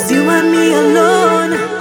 It's you and me alone.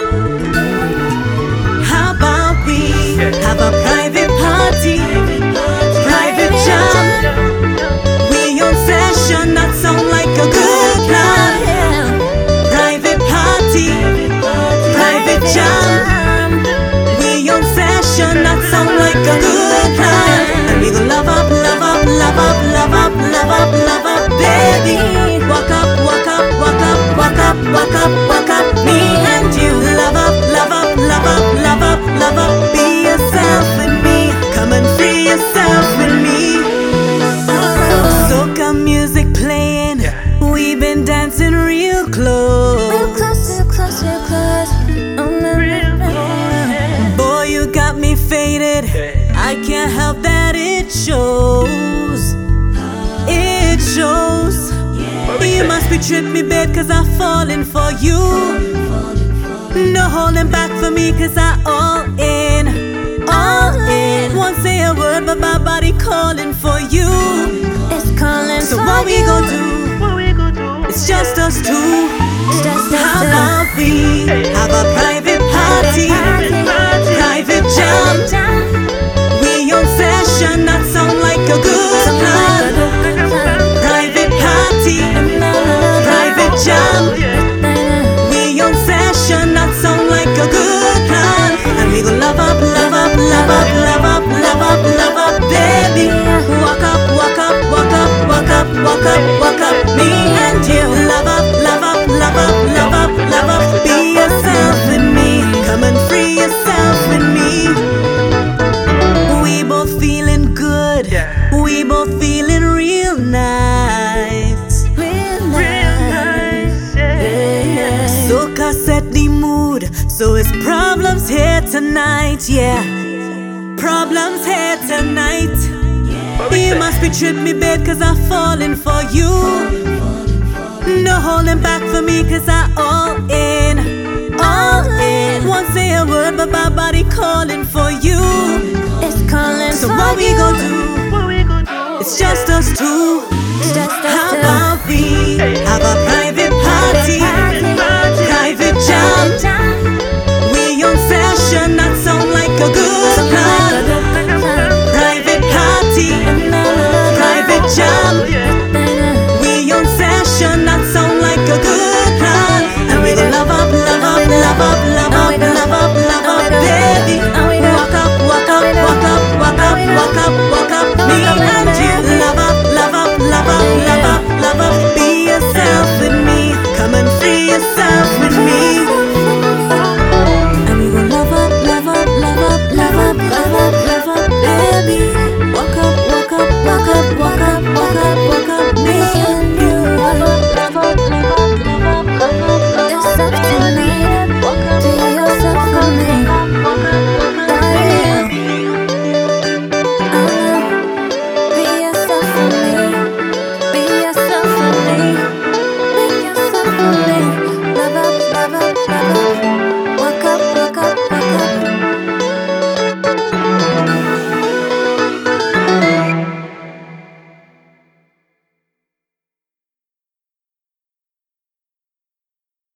shows. Yeah. You must be tripping me bad cause I'm falling for you. No holding back for me cause I all in. All in. Won't say a word but my body calling for you. It's calling so for you. So what we gonna do? It's just us two. It's just us good. Yeah. We both feeling real nice. Real nice. Real nice yeah. Yeah. Soca set the mood, so it's problems here tonight, yeah. Problems here tonight. You must be tripping me bad, cause I'm falling for you. No holding back for me, cause I all. It's just us two. Just us How two. about